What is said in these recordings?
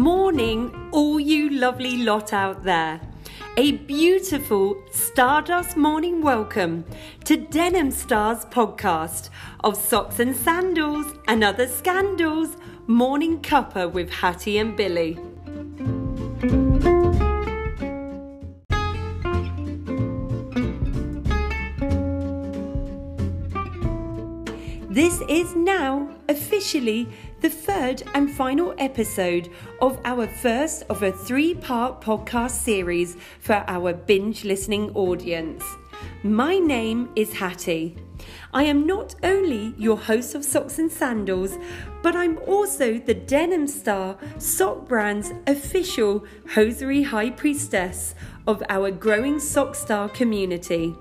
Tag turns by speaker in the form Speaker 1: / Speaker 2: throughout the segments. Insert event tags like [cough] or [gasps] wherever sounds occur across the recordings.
Speaker 1: Morning, all you lovely lot out there. A beautiful Stardust morning welcome to Denim Stars podcast of Socks and Sandals and Other Scandals Morning Cuppa with Hattie and Billy. Is now officially the third and final episode of our first of a three part podcast series for our binge listening audience. My name is Hattie. I am not only your host of Socks and Sandals, but I'm also the Denim Star sock brand's official hosiery high priestess of our growing sock star community.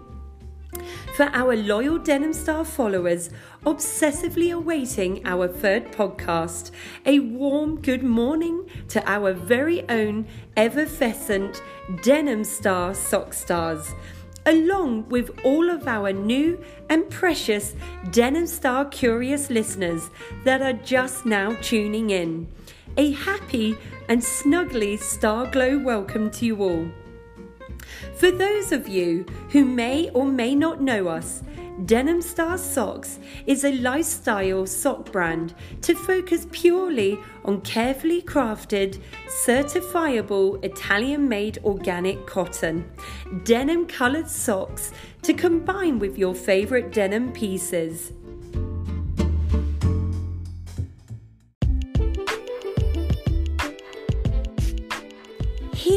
Speaker 1: For our loyal Denim Star followers, obsessively awaiting our third podcast, a warm good morning to our very own effervescent Denim Star Sock Stars, along with all of our new and precious Denim Star curious listeners that are just now tuning in. A happy and snuggly Star Glow welcome to you all. For those of you who may or may not know us, Denim Star Socks is a lifestyle sock brand to focus purely on carefully crafted, certifiable Italian made organic cotton, denim coloured socks to combine with your favourite denim pieces.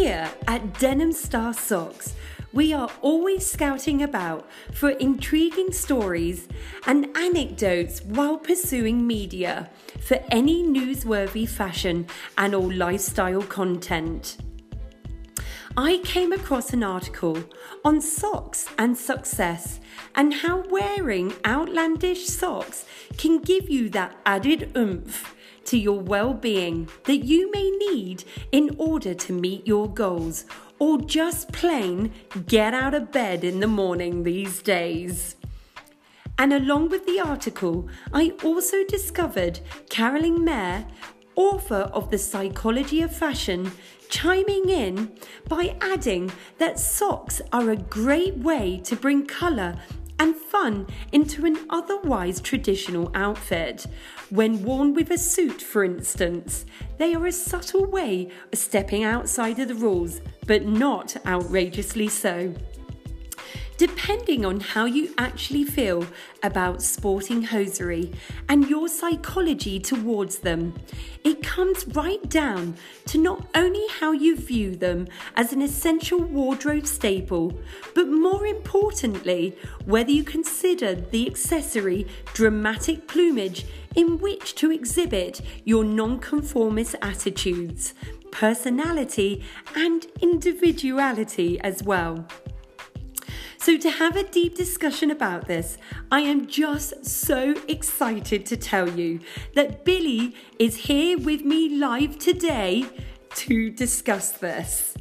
Speaker 1: Here at Denim Star Socks, we are always scouting about for intriguing stories and anecdotes while pursuing media for any newsworthy fashion and or lifestyle content. I came across an article on socks and success and how wearing outlandish socks can give you that added oomph to your well being that you may need in order to meet your goals or just plain get out of bed in the morning these days. And along with the article, I also discovered Carolyn Mayer, author of The Psychology of Fashion, chiming in by adding that socks are a great way to bring colour and fun into an otherwise traditional outfit. When worn with a suit, for instance, they are a subtle way of stepping outside of the rules, but not outrageously so depending on how you actually feel about sporting hosiery and your psychology towards them. It comes right down to not only how you view them as an essential wardrobe staple, but more importantly, whether you consider the accessory dramatic plumage in which to exhibit your nonconformist attitudes, personality, and individuality as well. So, to have a deep discussion about this, I am just so excited to tell you that Billy is here with me live today to discuss this.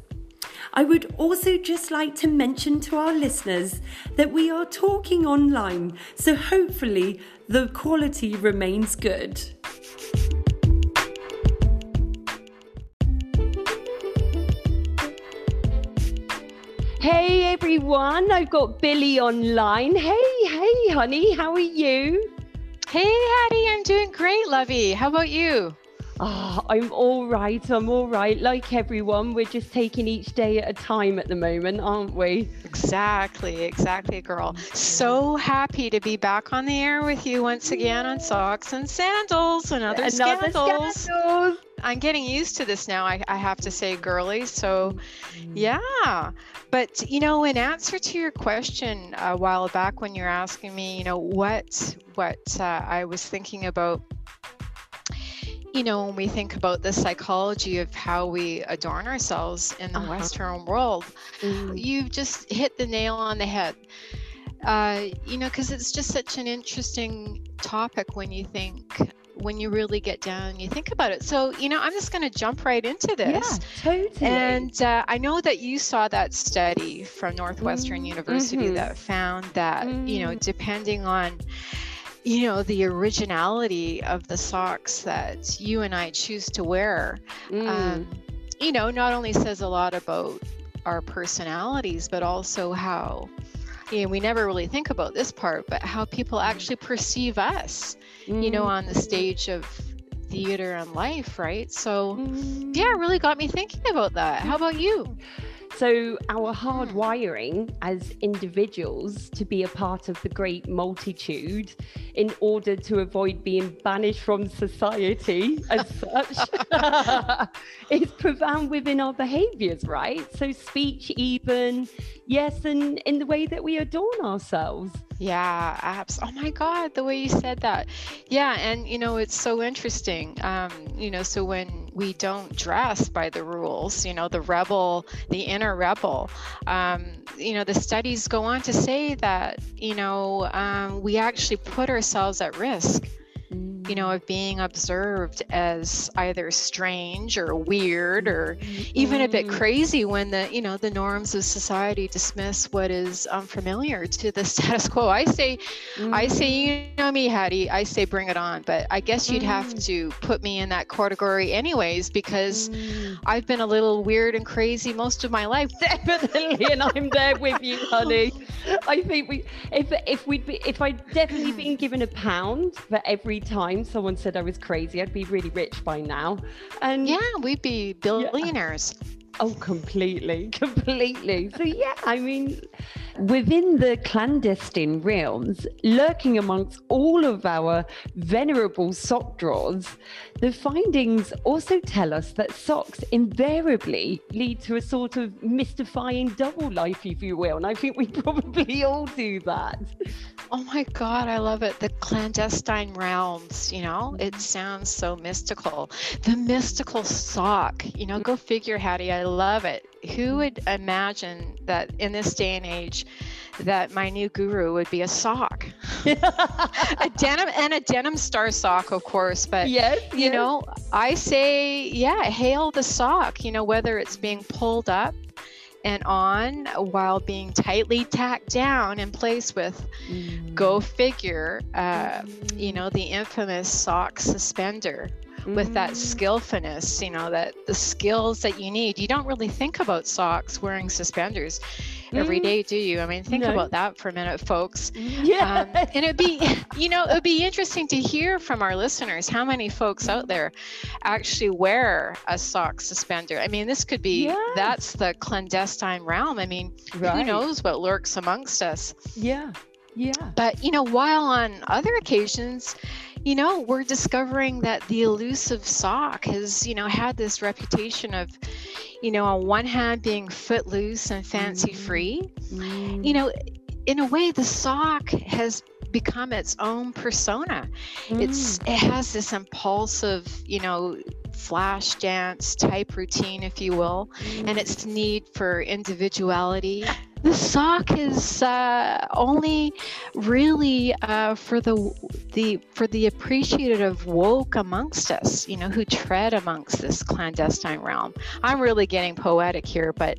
Speaker 1: I would also just like to mention to our listeners that we are talking online, so hopefully the quality remains good. Hey everyone, I've got Billy online. Hey, hey, honey, how are you?
Speaker 2: Hey, Hattie, I'm doing great, Lovey. How about you?
Speaker 1: Oh, I'm all right. I'm all right. Like everyone, we're just taking each day at a time at the moment, aren't we?
Speaker 2: Exactly, exactly, girl. Mm-hmm. So happy to be back on the air with you once again on Socks and Sandals and other,
Speaker 1: Another
Speaker 2: scandals.
Speaker 1: scandals.
Speaker 2: I'm getting used to this now, I, I have to say, girly. So, mm-hmm. yeah. But, you know, in answer to your question a while back when you're asking me, you know, what, what uh, I was thinking about you know, when we think about the psychology of how we adorn ourselves in the
Speaker 1: Uh-huh.
Speaker 2: Western world,
Speaker 1: Mm.
Speaker 2: you just hit the nail on the head. Uh, you know, because it's just such an interesting topic when you think, when you really get down you think about it. So, you know, I'm just going to jump right into this.
Speaker 1: Yeah, totally.
Speaker 2: And uh, I know that you saw that study from Northwestern
Speaker 1: Mm,
Speaker 2: University that found that, you know,
Speaker 1: Mm.
Speaker 2: depending on you know, the originality of the socks that you and I choose to wear, mm. um, you know, not only says a lot about our personalities, but also how, you know, we never really think about this part, but how people actually perceive us, mm. you know, on the mm. stage of theater and life, right? So, mm. yeah, it really got me thinking about that. How about you?
Speaker 3: So, our hardwiring as individuals to be a part of the great multitude in order to avoid being banished from society as [laughs] such [laughs] is profound within our behaviors, right? So, speech, even, yes, and in the way that we adorn ourselves.
Speaker 2: Yeah, abs. Oh my God, the way you said that. Yeah, and you know, it's so interesting. Um, you know, so when we don't dress by the rules, you know, the rebel, the inner rebel, um, you know, the studies go on to say that, you know, um, we actually put ourselves at risk you know, of being observed as either strange or weird or even a bit mm. crazy when the, you know, the norms of society dismiss what is unfamiliar to the [laughs] status quo. I say, mm. I say, mm. you know me, Hattie, I say bring it on, but I guess you'd have mm. to put me in that category anyways because mm. I've been a little weird and crazy most of my life. [laughs]
Speaker 3: Definitely, and I'm there with you, honey. [laughs] I think we, if if we'd be, if I'd definitely been given a pound for every time someone said I was crazy, I'd be really rich by now.
Speaker 2: And yeah, we'd be billionaires.
Speaker 3: Yeah. Oh, completely, [laughs] completely. So, yeah, I mean, within the clandestine realms, lurking amongst all of our venerable sock drawers, the findings also tell us that socks invariably lead to a sort of mystifying double life, if you will. And I think we [laughs] probably all do that.
Speaker 2: Oh my God, I love it. The clandestine realms, you know, it mm-hmm. sounds so mystical. The mystical sock, you know, go figure, Hattie. I love it. Who would imagine that in this day and age that my new guru would be a sock? a [laughs] denim and a denim star sock, of course. But yes, you yes. know, I say, yeah, hail the sock, you know, whether it's being pulled up and on while being tightly tacked down in place with mm. go figure uh, you know the infamous sock suspender mm. with that mm. skillfulness you know that the skills that you need you don't really think about socks wearing suspenders every mm. do you? I mean, think no. about that for a minute, folks.
Speaker 3: Yeah. [laughs] Um,
Speaker 2: and it'd be, you know, it would be interesting to hear from our listeners how many folks out there actually wear a sock suspender. I mean, this could be, yes. that's the clandestine realm. I mean, right. who knows what lurks amongst us?
Speaker 3: Yeah. Yeah.
Speaker 2: But, you know, while on other occasions, you know, we're discovering that the elusive sock has, you know, had this reputation of, you know, on one hand being footloose and fancy free. Mm. You know, in a way, the sock has become its own persona. Mm. It's it has this impulsive, you know, flash dance type routine, if you will, and its need for individuality the sock is uh, only really uh, for the the for the appreciative woke amongst us, you know, who tread amongst this clandestine realm. I'm really getting poetic here, but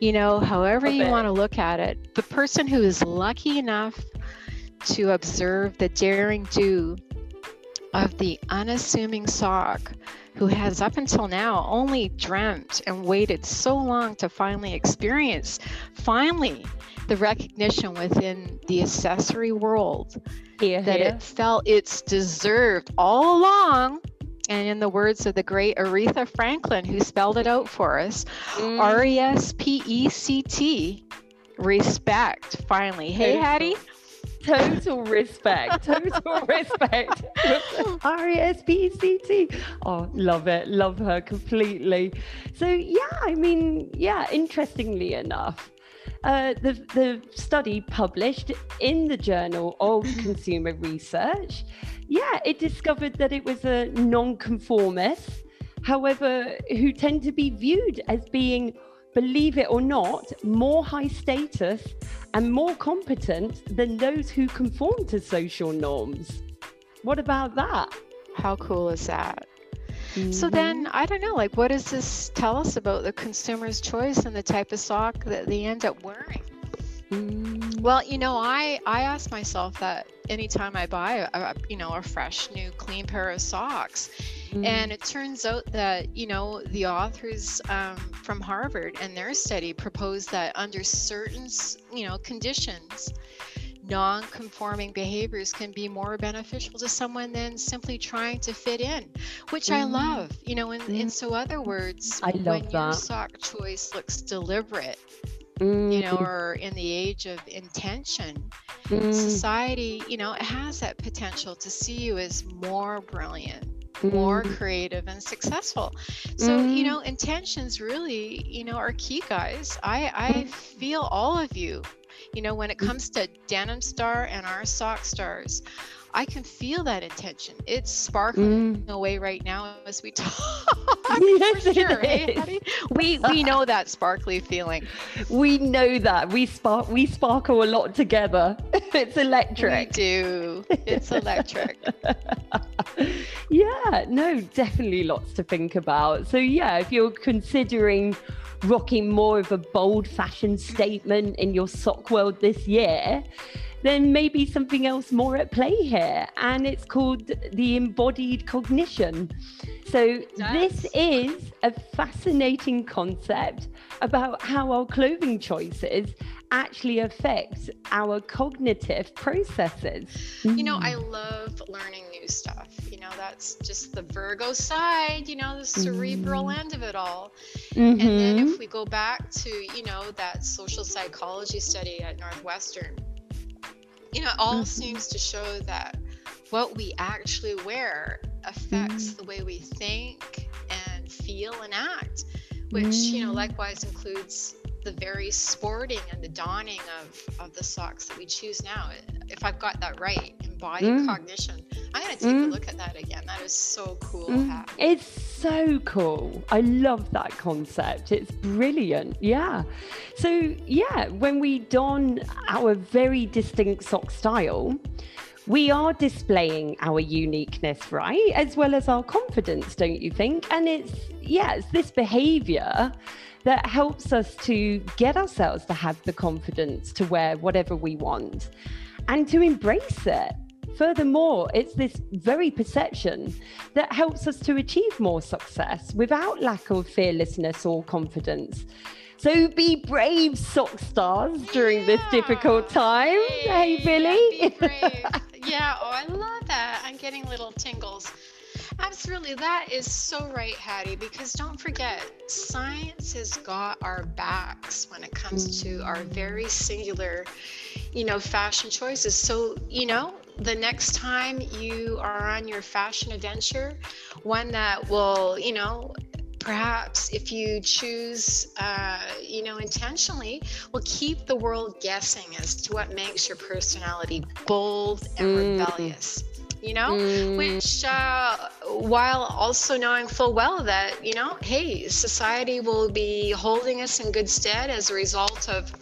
Speaker 2: you know, however you want to look at it, the person who is lucky enough to observe the daring do of the unassuming sock who has up until now only dreamt and waited so long to finally experience, finally, the recognition within the accessory world
Speaker 3: yeah,
Speaker 2: that
Speaker 3: yeah.
Speaker 2: it felt it's deserved all along. And in the words of the great Aretha Franklin, who spelled it out for us, mm. R E S P E C T, respect, finally. Hey, Hattie
Speaker 3: total respect, total [laughs] respect. R E S P E C T. Oh, love it, love her completely. So yeah, I mean, yeah, interestingly enough. Uh, the, the study published in the Journal of [laughs] Consumer Research, yeah, it discovered that it was a non-conformist, however, who tend to be viewed as being believe it or not, more high status and more competent than those who conform to social norms. What about that?
Speaker 2: How cool is that? Mm-hmm. So then, I don't know, like, what does this tell us about the consumer's choice and the type of sock that they end up wearing? Mm. Well, you know, I I ask myself that anytime I buy a, a you know a fresh new clean pair of socks. Mm. And it turns out that you know the authors um, from Harvard and their study proposed that under certain you know conditions non-conforming behaviors can be more beneficial to someone than simply trying to fit in which mm. i love you know in, mm. in so other words
Speaker 3: I love
Speaker 2: when
Speaker 3: that.
Speaker 2: your sock choice looks deliberate mm. you know mm. or in the age of intention mm. society you know it has that potential to see you as more brilliant more mm. creative and successful. So you know intentions really you know are key guys. I i feel all of you you know, when it mm. comes to Denim Star and our Sock Stars, I can feel that intention. It's sparkling mm. away right now as we [laughs] talk. [laughs]
Speaker 3: yes, sure, hey,
Speaker 2: we we know that sparkly feeling.
Speaker 3: We know that we spark we sparkle a lot together. [laughs] it's electric.
Speaker 2: We do. It's electric.
Speaker 3: yeah, no, definitely lots to think about. So yeah, if you're considering rocking more of a bold fashion statement in your sock world this year, then maybe something else more at play here. And it's called the embodied cognition. So, this is a fascinating concept about how our clothing choices actually affect our cognitive processes.
Speaker 2: You know, I mm. love learning new stuff. Know, that's just the Virgo side, you know, the cerebral mm. end of it all. Mm-hmm. And then if mm-hmm. we go back to, you know, that social psychology study at Northwestern, you know, it all mm-hmm. seems to show that what we actually wear affects mm-hmm. the way we think and feel and act, which, you know, mm. likewise includes the very sporting and the donning of, of the socks that we choose now. If I've got that right, embodied mm. cognition. I'm going to take mm. a look at that again. That is so cool. Mm.
Speaker 3: It's so cool. I love that concept. It's brilliant. Yeah. So, yeah, when we don our very distinct sock style, we are displaying our uniqueness, right? As well as our confidence, don't you think? And it's, yeah, it's this behavior that helps us to get ourselves to have the confidence to wear whatever we want and to embrace it. Furthermore, it's this very perception that helps us to achieve more success without lack of fearlessness or confidence. So be brave, sock stars, during yeah. this difficult time. Hey, hey Billy.
Speaker 2: Yeah, [laughs] yeah, oh, I love that. I'm getting little tingles. Absolutely. That is so right, Hattie, because don't forget, science has got our backs when it comes to our very singular, you know, fashion choices. So, you know, the next time you are on your fashion adventure, one that will, you know, perhaps if you choose, uh, you know, intentionally, will keep the world guessing as to what makes your personality bold and mm. rebellious you know, mm. which uh, while also knowing full well that, you know, hey, society will be holding us in good stead as a result of,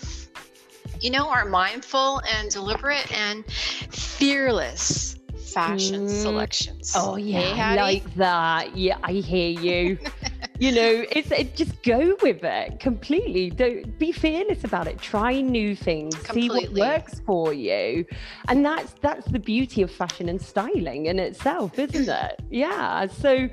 Speaker 2: you know, our mindful and deliberate and fearless fashion mm. selections.
Speaker 3: Oh, yeah, hey, like that. Yeah, I hear you. [laughs] you know, it's it, just go with it completely. Don't be fearless about it. Try new things. Completely. See what works for you, and that's that's the beauty of fashion and styling in itself, isn't it? [clears throat] Yeah. So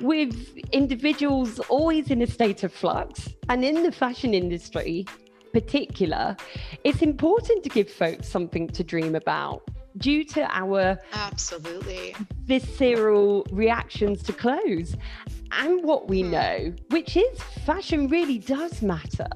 Speaker 3: with individuals always in a state of flux and in the fashion industry particular it's important to give folks something to dream about due to our
Speaker 2: absolutely
Speaker 3: visceral reactions to clothes and what we hmm. know, which is fashion really does matter.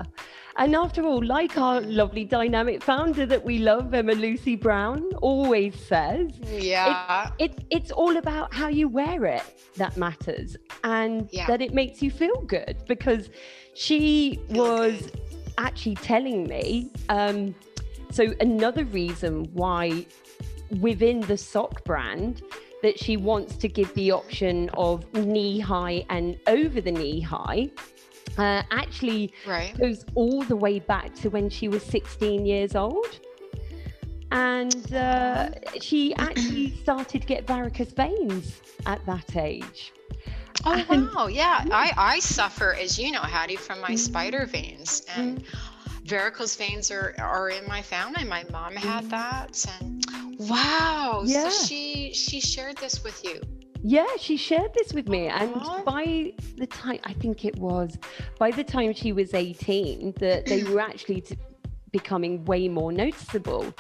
Speaker 3: And after all, like our lovely dynamic founder that we love, Emma Lucy Brown, always says,
Speaker 2: yeah,
Speaker 3: it, it, it's all about how you wear it that matters and yeah. that it makes you feel good. Because she was good. actually telling me, um, so another reason why within the sock brand, that she wants to give the option of knee high and over the knee high uh, actually right. goes all the way back to when she was 16 years old. And uh, she actually [clears throat] started to get varicose veins at that age.
Speaker 2: Oh and, wow! Yeah, I I suffer, as you know, Hattie, from my mm-hmm. spider veins, and mm varicose veins are are in my family. My mom had mm-hmm. that, and Wow. Yeah. So she she shared this with you.
Speaker 3: Yeah, she shared this with me. And by the time, I think it was, by the time she was 18, that they were actually t- becoming way more noticeable.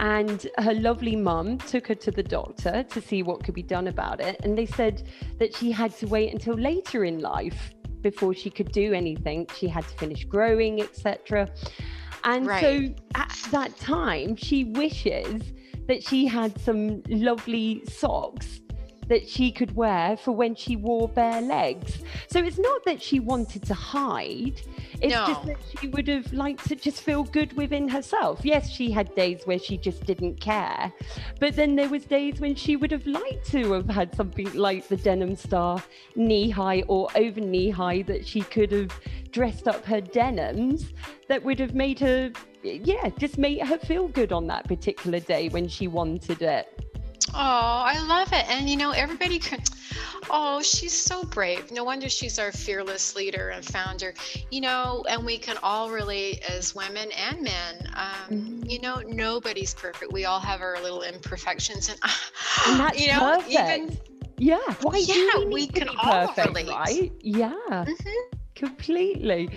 Speaker 3: And her lovely mum took her to the doctor to see what could be done about it. And they said that she had to wait until later in life before she could do anything. She had to finish growing, etc. And right. so at that time, she wishes that she had some lovely socks that she could wear for when she wore bare legs. So it's not that she wanted to hide, it's no. just that she would have liked to just feel good within herself. Yes, she had days where she just didn't care, but then there was days when she would have liked to have had something like the denim star knee high or over knee high that she could have dressed up her denims that would have made her yeah, just made her feel good on that particular day when she wanted it.
Speaker 2: Oh, I love it. And you know, everybody can. Oh, she's so brave. No wonder she's our fearless leader and founder. You know, and we can all relate as women and men. Um, mm-hmm. You know, nobody's perfect. We all have our little imperfections, and,
Speaker 3: and [sighs] that's you know, perfect. Even, yeah. Why yeah, we, we can all perfect, relate. right? Yeah. Mm-hmm completely.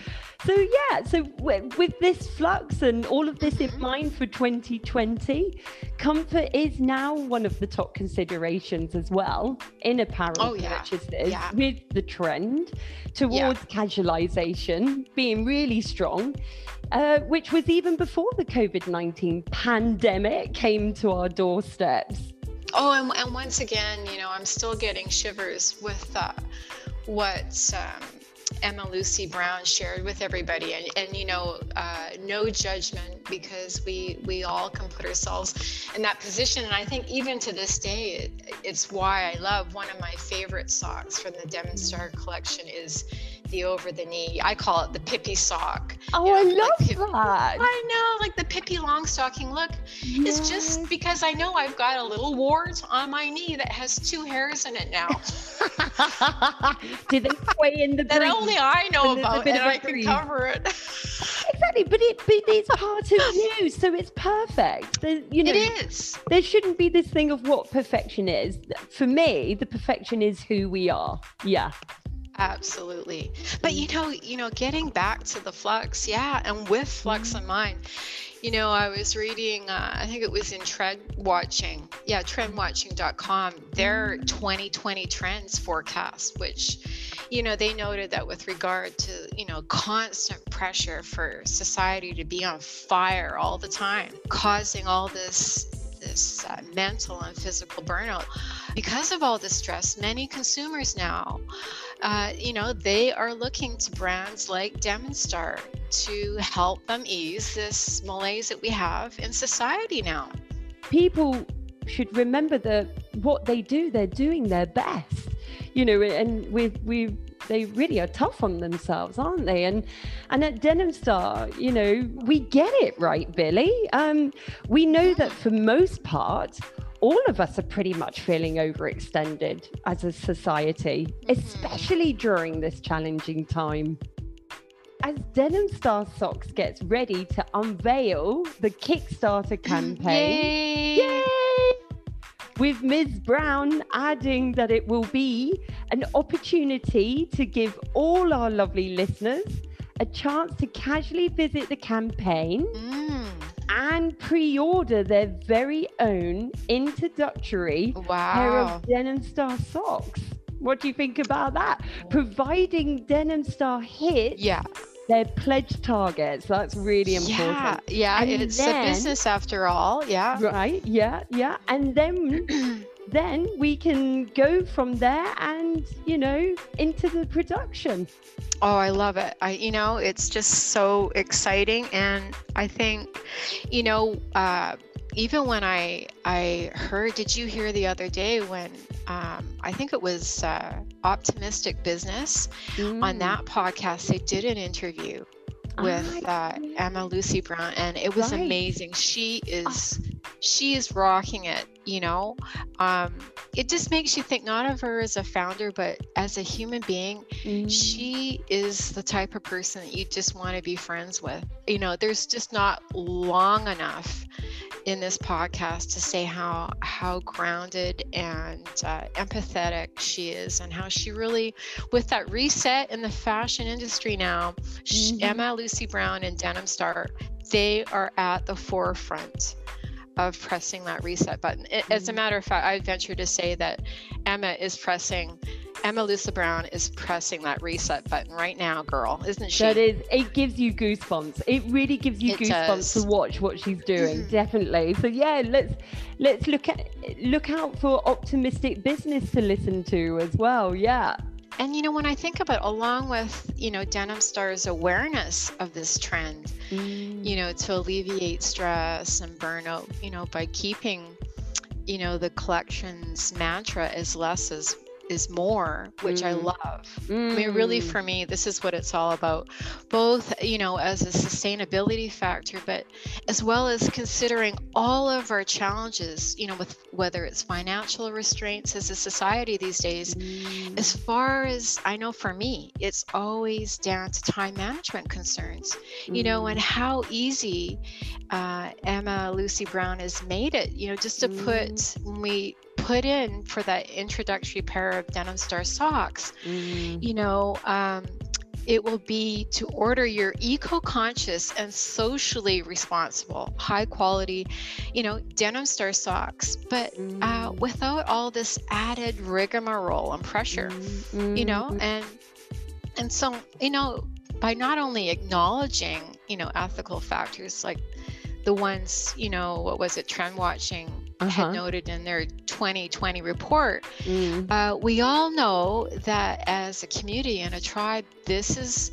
Speaker 3: So yeah, so with this flux and all of this in mm-hmm. mind for 2020, comfort is now one of the top considerations as well in apparel oh, yeah. purchases yeah. with the trend towards yeah. casualization being really strong. Uh, which was even before the COVID 19 pandemic came to our doorsteps.
Speaker 2: Oh, and, and once again, you know, I'm still getting shivers with uh, what um, Emma Lucy Brown shared with everybody, and, and you know, uh, no judgment because we we all can put ourselves in that position. And I think even to this day, it, it's why I love one of my favorite socks from the Denim Star collection is the over the knee. I call it the Pippi sock.
Speaker 3: Oh, you know, I love like that.
Speaker 2: I know, like the Pippi Longstocking look. Yes. It's just because I know I've got a little wart on my knee that has two hairs in it now. [laughs]
Speaker 3: Do they sway in the
Speaker 2: That only I know about, and I can cover it.
Speaker 3: exactly, but it but it's part of you, so it's perfect. There, you know,
Speaker 2: it is.
Speaker 3: There shouldn't be this thing of what perfection is. For me, the perfection is who we are. Yeah.
Speaker 2: Absolutely. But you know, you know, getting back to the flux, yeah, and with flux in mind, you know, I was reading, uh, I think it was in Trend Watching, yeah, trendwatching.com, their 2020 trends forecast, which, you know, they noted that with regard to, you know, constant pressure for society to be on fire all the time, causing all this this uh, mental and physical burnout because of all the stress many consumers now uh, you know, they are looking to brands like Denim Star to help them ease this malaise that we have in society now.
Speaker 3: People should remember that what they do, they're doing their best. You know, and we we they really are tough on themselves, aren't they? And and at Denim Star, you know, we get it right, Billy. Um, we know that for most part, all of us are pretty much feeling overextended as a society, mm-hmm. especially during this challenging time. As Denim Star Socks gets ready to unveil the Kickstarter campaign, [gasps]
Speaker 2: yay! yay!
Speaker 3: With Ms. Brown adding that it will be an opportunity to give all our lovely listeners a chance to casually visit the campaign. Mm and pre-order their very own introductory wow. pair of Denim Star socks. What do you think about that? Providing Denim Star hits
Speaker 2: yeah.
Speaker 3: Their pledge targets. That's really important.
Speaker 2: Yeah, yeah, and it's then, a business after all. Yeah.
Speaker 3: Right. Yeah, yeah. And then [clears throat] then we can go from there and you know into the production
Speaker 2: oh i love it i you know it's just so exciting and i think you know uh, even when i i heard did you hear the other day when um, i think it was uh, optimistic business mm. on that podcast they did an interview with uh, Emma Lucy Brown, and it was right. amazing. She is she is rocking it. You know, um, it just makes you think not of her as a founder, but as a human being. Mm. She is the type of person that you just want to be friends with. You know, there's just not long enough in this podcast to say how how grounded and uh, empathetic she is and how she really with that reset in the fashion industry now mm-hmm. emma lucy brown and denim star they are at the forefront of pressing that reset button. As a mm. matter of fact, I venture to say that Emma is pressing Emma Lucy Brown is pressing that reset button right now, girl, isn't she?
Speaker 3: That is, it gives you goosebumps. It really gives you it goosebumps does. to watch what she's doing. Mm-hmm. Definitely. So yeah, let's let's look at look out for optimistic business to listen to as well. Yeah.
Speaker 2: And you know, when I think about along with, you know, Denim Star's awareness of this trend, mm. you know, to alleviate stress and burnout, you know, by keeping, you know, the collection's mantra is less as is more, which mm. I love. Mm. I mean, really, mm. for me, this is what it's all about, both, you know, as a sustainability factor, but as well as considering all of our challenges, you know, with whether it's financial restraints as a society these days. Mm. As far as I know, for me, it's always down to time management concerns, you know, and mm. how easy uh, Emma Lucy Brown has made it, you know, just to put mm. when we put in for that introductory pair of denim star socks mm. you know um, it will be to order your eco-conscious and socially responsible high quality you know denim star socks but uh, mm. uh, without all this added rigmarole and pressure mm. you know mm-hmm. and and so you know by not only acknowledging you know ethical factors like the ones you know what was it trend watching uh-huh. had noted in their 2020 report. Mm. Uh, we all know that as a community and a tribe, this is.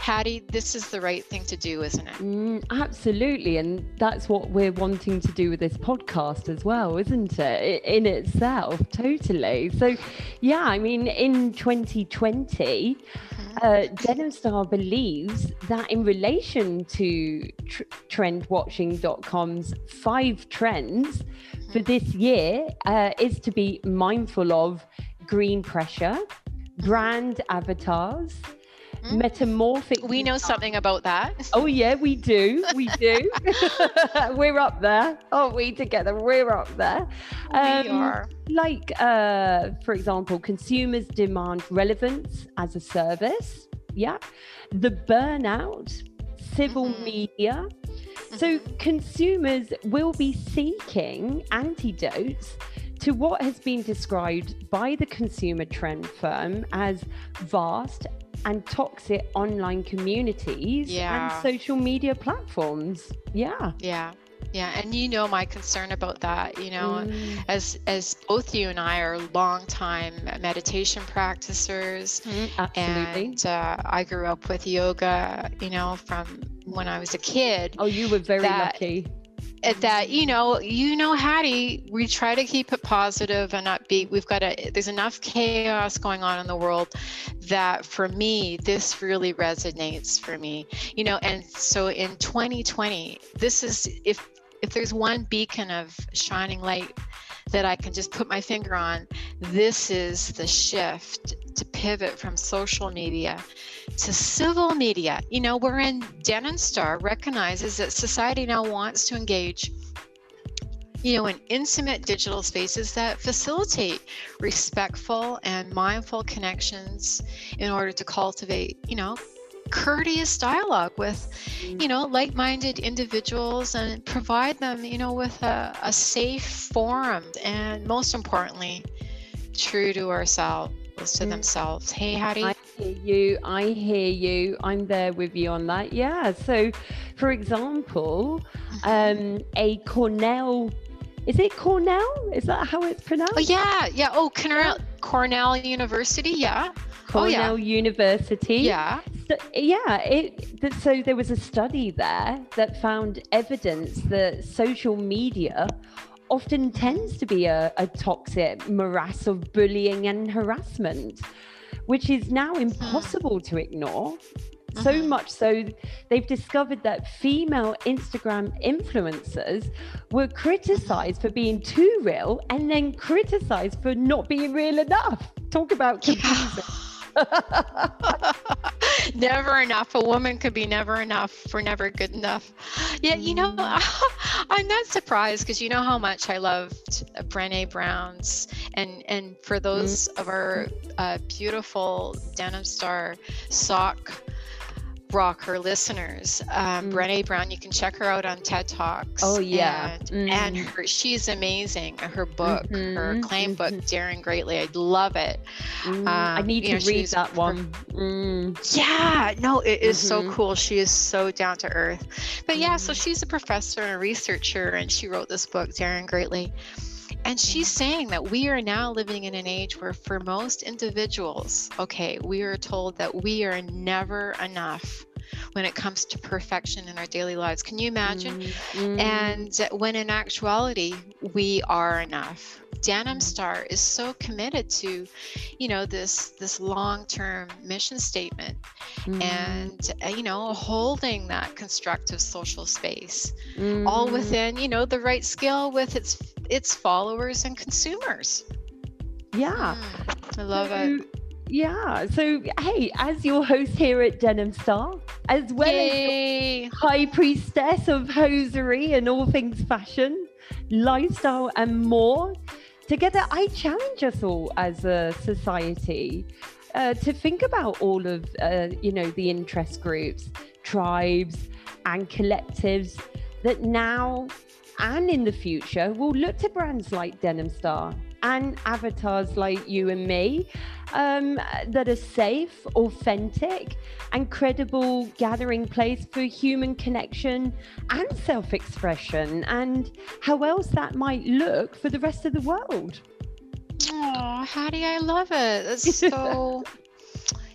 Speaker 2: Hattie, this is the right thing to do, isn't it?
Speaker 3: Mm, absolutely. And that's what we're wanting to do with this podcast as well, isn't it? In itself, totally. So, yeah, I mean, in 2020, uh, Denim Star believes that in relation to tr- trendwatching.com's five trends for this year uh, is to be mindful of green pressure, brand avatars, mm. metamorphic.
Speaker 2: We know something about that.
Speaker 3: Oh, yeah, we do. We do. [laughs] [laughs] we're up there, aren't we, together? We're up there.
Speaker 2: Um, we are.
Speaker 3: Like, uh, for example, consumers demand relevance as a service. Yeah. The burnout, civil mm-hmm. media. Mm-hmm. So consumers will be seeking antidotes to what has been described by the consumer trend firm as vast and toxic online communities yeah. and social media platforms. Yeah.
Speaker 2: Yeah. Yeah, and you know my concern about that. You know, mm. as as both you and I are longtime meditation practitioners, mm, and uh, I grew up with yoga. You know, from when I was a kid.
Speaker 3: Oh, you were very that, lucky
Speaker 2: that you know you know hattie we try to keep it positive and upbeat. We've got a there's enough chaos going on in the world that for me this really resonates for me you know and so in 2020 this is if if there's one beacon of shining light that I can just put my finger on, this is the shift to pivot from social media to civil media. You know, we're in Denim Star recognizes that society now wants to engage you know, in intimate digital spaces that facilitate respectful and mindful connections in order to cultivate, you know, courteous dialogue with you know like-minded individuals and provide them you know with a, a safe forum and most importantly true to ourselves to mm. themselves hey hattie
Speaker 3: I hear you i hear you i'm there with you on that yeah so for example mm-hmm. um a cornell is it Cornell? Is that how it's pronounced?
Speaker 2: Oh yeah, yeah. Oh, Cornell, Cornell University. Yeah.
Speaker 3: Cornell
Speaker 2: oh, yeah.
Speaker 3: University.
Speaker 2: Yeah.
Speaker 3: Yeah. It, so there was a study there that found evidence that social media often tends to be a, a toxic morass of bullying and harassment, which is now hmm. impossible to ignore so mm-hmm. much so, they've discovered that female Instagram influencers were criticized for being too real and then criticized for not being real enough. Talk about confusing. [laughs]
Speaker 2: never enough. A woman could be never enough. for never good enough. Yeah, you know, mm. [laughs] I'm not surprised because you know how much I loved Brene Brown's, and and for those mm. of our uh, beautiful Denim Star sock rocker listeners. Um, mm. Brene Brown, you can check her out on TED Talks.
Speaker 3: Oh yeah,
Speaker 2: and, mm. and her, she's amazing. Her book, mm-hmm. her claim book, mm-hmm. Daring Greatly, I love it.
Speaker 3: Mm. Um, I need to know, read that one. Mm.
Speaker 2: Yeah, no, it is mm-hmm. so cool. She is so down to earth. But yeah, so mm. she's a professor and a researcher, and she wrote this book, Daring Greatly. And she's saying that we are now living in an age where, for most individuals, okay, we are told that we are never enough when it comes to perfection in our daily lives. Can you imagine? Mm-hmm. And when in actuality, we are enough. Denim Star is so committed to, you know, this this long-term mission statement, mm. and uh, you know, holding that constructive social space, mm. all mm-hmm. within, you know, the right scale with its its followers and consumers.
Speaker 3: Yeah,
Speaker 2: mm, I love it.
Speaker 3: Yeah. So, hey, as your host here at Denim Star, as well Yay. as high priestess of hosiery and all things fashion, lifestyle, and more, together I challenge us all as a society uh, to think about all of, uh, you know, the interest groups, tribes, and collectives that now and in the future will look to brands like Denim Star and avatars like you and me um, that are safe, authentic, and credible gathering place for human connection and self expression, and how else that might look for the rest of the world.
Speaker 2: Oh, Hattie, I love it. That's [laughs] so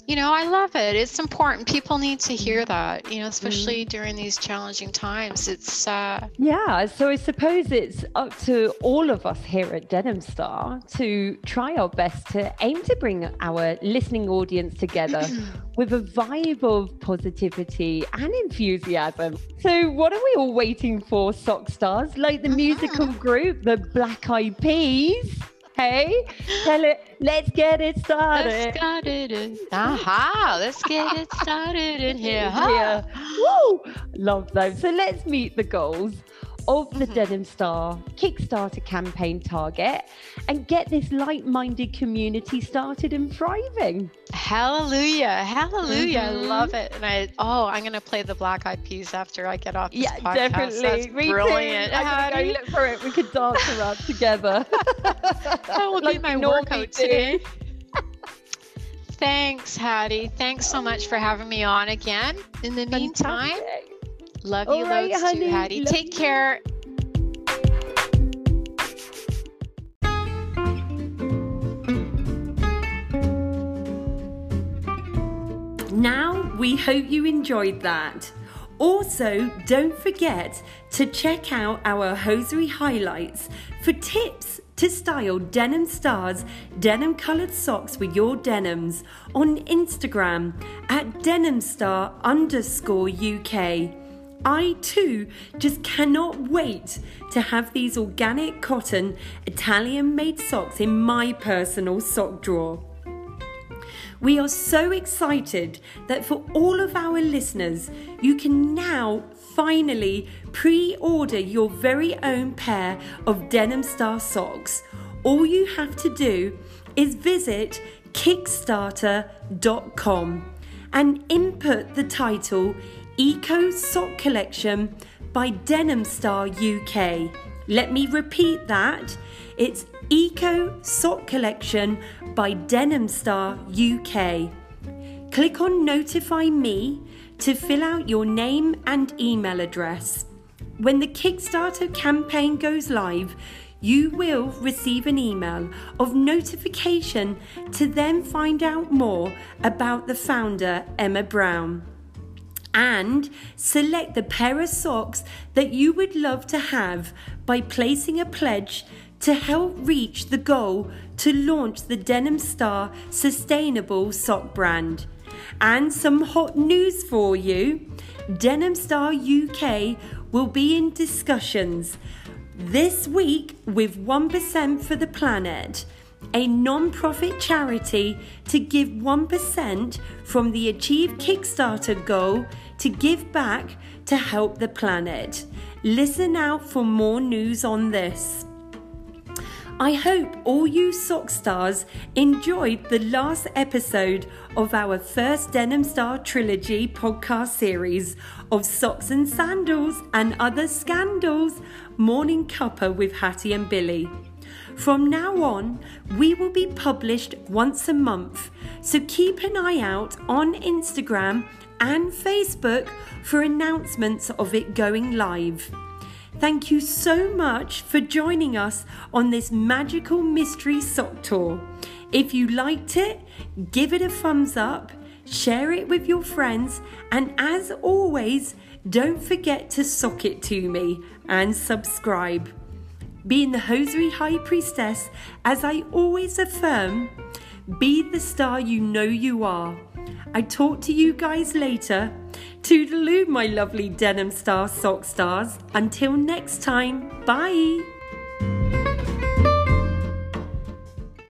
Speaker 2: you know, I love it. It's important. People need to hear that, you know, especially mm. during these challenging times. It's uh
Speaker 3: Yeah, so I suppose it's up to all of us here at Denim Star to try our best to aim to bring our listening audience together [clears throat] with a vibe of positivity and enthusiasm. So what are we all waiting for, sock stars? Like the uh-huh. musical group, the Black Eyed Peas? Hey, tell it. Let's get it started.
Speaker 2: Let's get it in. Aha, let's get it started in here. [laughs]
Speaker 3: Huh? Woo! Love those. So let's meet the goals of the mm-hmm. Denim Star Kickstarter campaign target and get this like minded community started and thriving.
Speaker 2: Hallelujah. Hallelujah. Mm-hmm. I love it. And I, oh, I'm going to play the Black Eyed Peas after I get off this
Speaker 3: yeah,
Speaker 2: podcast.
Speaker 3: definitely.
Speaker 2: That's
Speaker 3: Me
Speaker 2: brilliant.
Speaker 3: Too. I'm going to go look for it. We could dance around [laughs] together. [laughs]
Speaker 2: that will like be my workout today. [laughs] Thanks, Hattie. Thanks so much for having me on again. In the meantime, Fantastic. Love you right, loads honey. too, Hattie. Love Take you. care.
Speaker 3: Now, we hope you enjoyed that. Also, don't forget to check out our hosiery highlights for tips to style Denim Stars denim coloured socks with your denims on Instagram at denimstar underscore UK. I too just cannot wait to have these organic cotton Italian made socks in my personal sock drawer. We are so excited that for all of our listeners, you can now finally pre order your very own pair of Denim Star socks. All you have to do is visit Kickstarter.com and input the title Eco Sock Collection by Denim Star UK. Let me repeat that. It's Eco Sock Collection by Denim Star UK. Click on Notify Me to fill out your name and email address. When the Kickstarter campaign goes live, you will receive an email of notification to then find out more about the founder, Emma Brown and select the pair of socks that you would love to have by placing a pledge to help reach the goal to launch the Denim Star sustainable sock brand. And some hot news for you Denim Star UK will be in discussions this week with 1% for the planet
Speaker 1: a non profit charity to give 1% from the Achieve Kickstarter goal to give back to help the planet. Listen out for more news on this. I hope all you sock stars enjoyed the last episode of our first Denim Star Trilogy podcast series of Socks and Sandals and Other Scandals Morning Cuppa with Hattie and Billy. From now on, we will be published once a month, so keep an eye out on Instagram and Facebook for announcements of it going live. Thank you so much for joining us on this magical mystery sock tour. If you liked it, give it a thumbs up, share it with your friends, and as always, don't forget to sock it to me and subscribe. Being the Hosiery High Priestess, as I always affirm, be the star you know you are. I talk to you guys later. Toodaloo, my lovely denim star sock stars. Until next time, bye.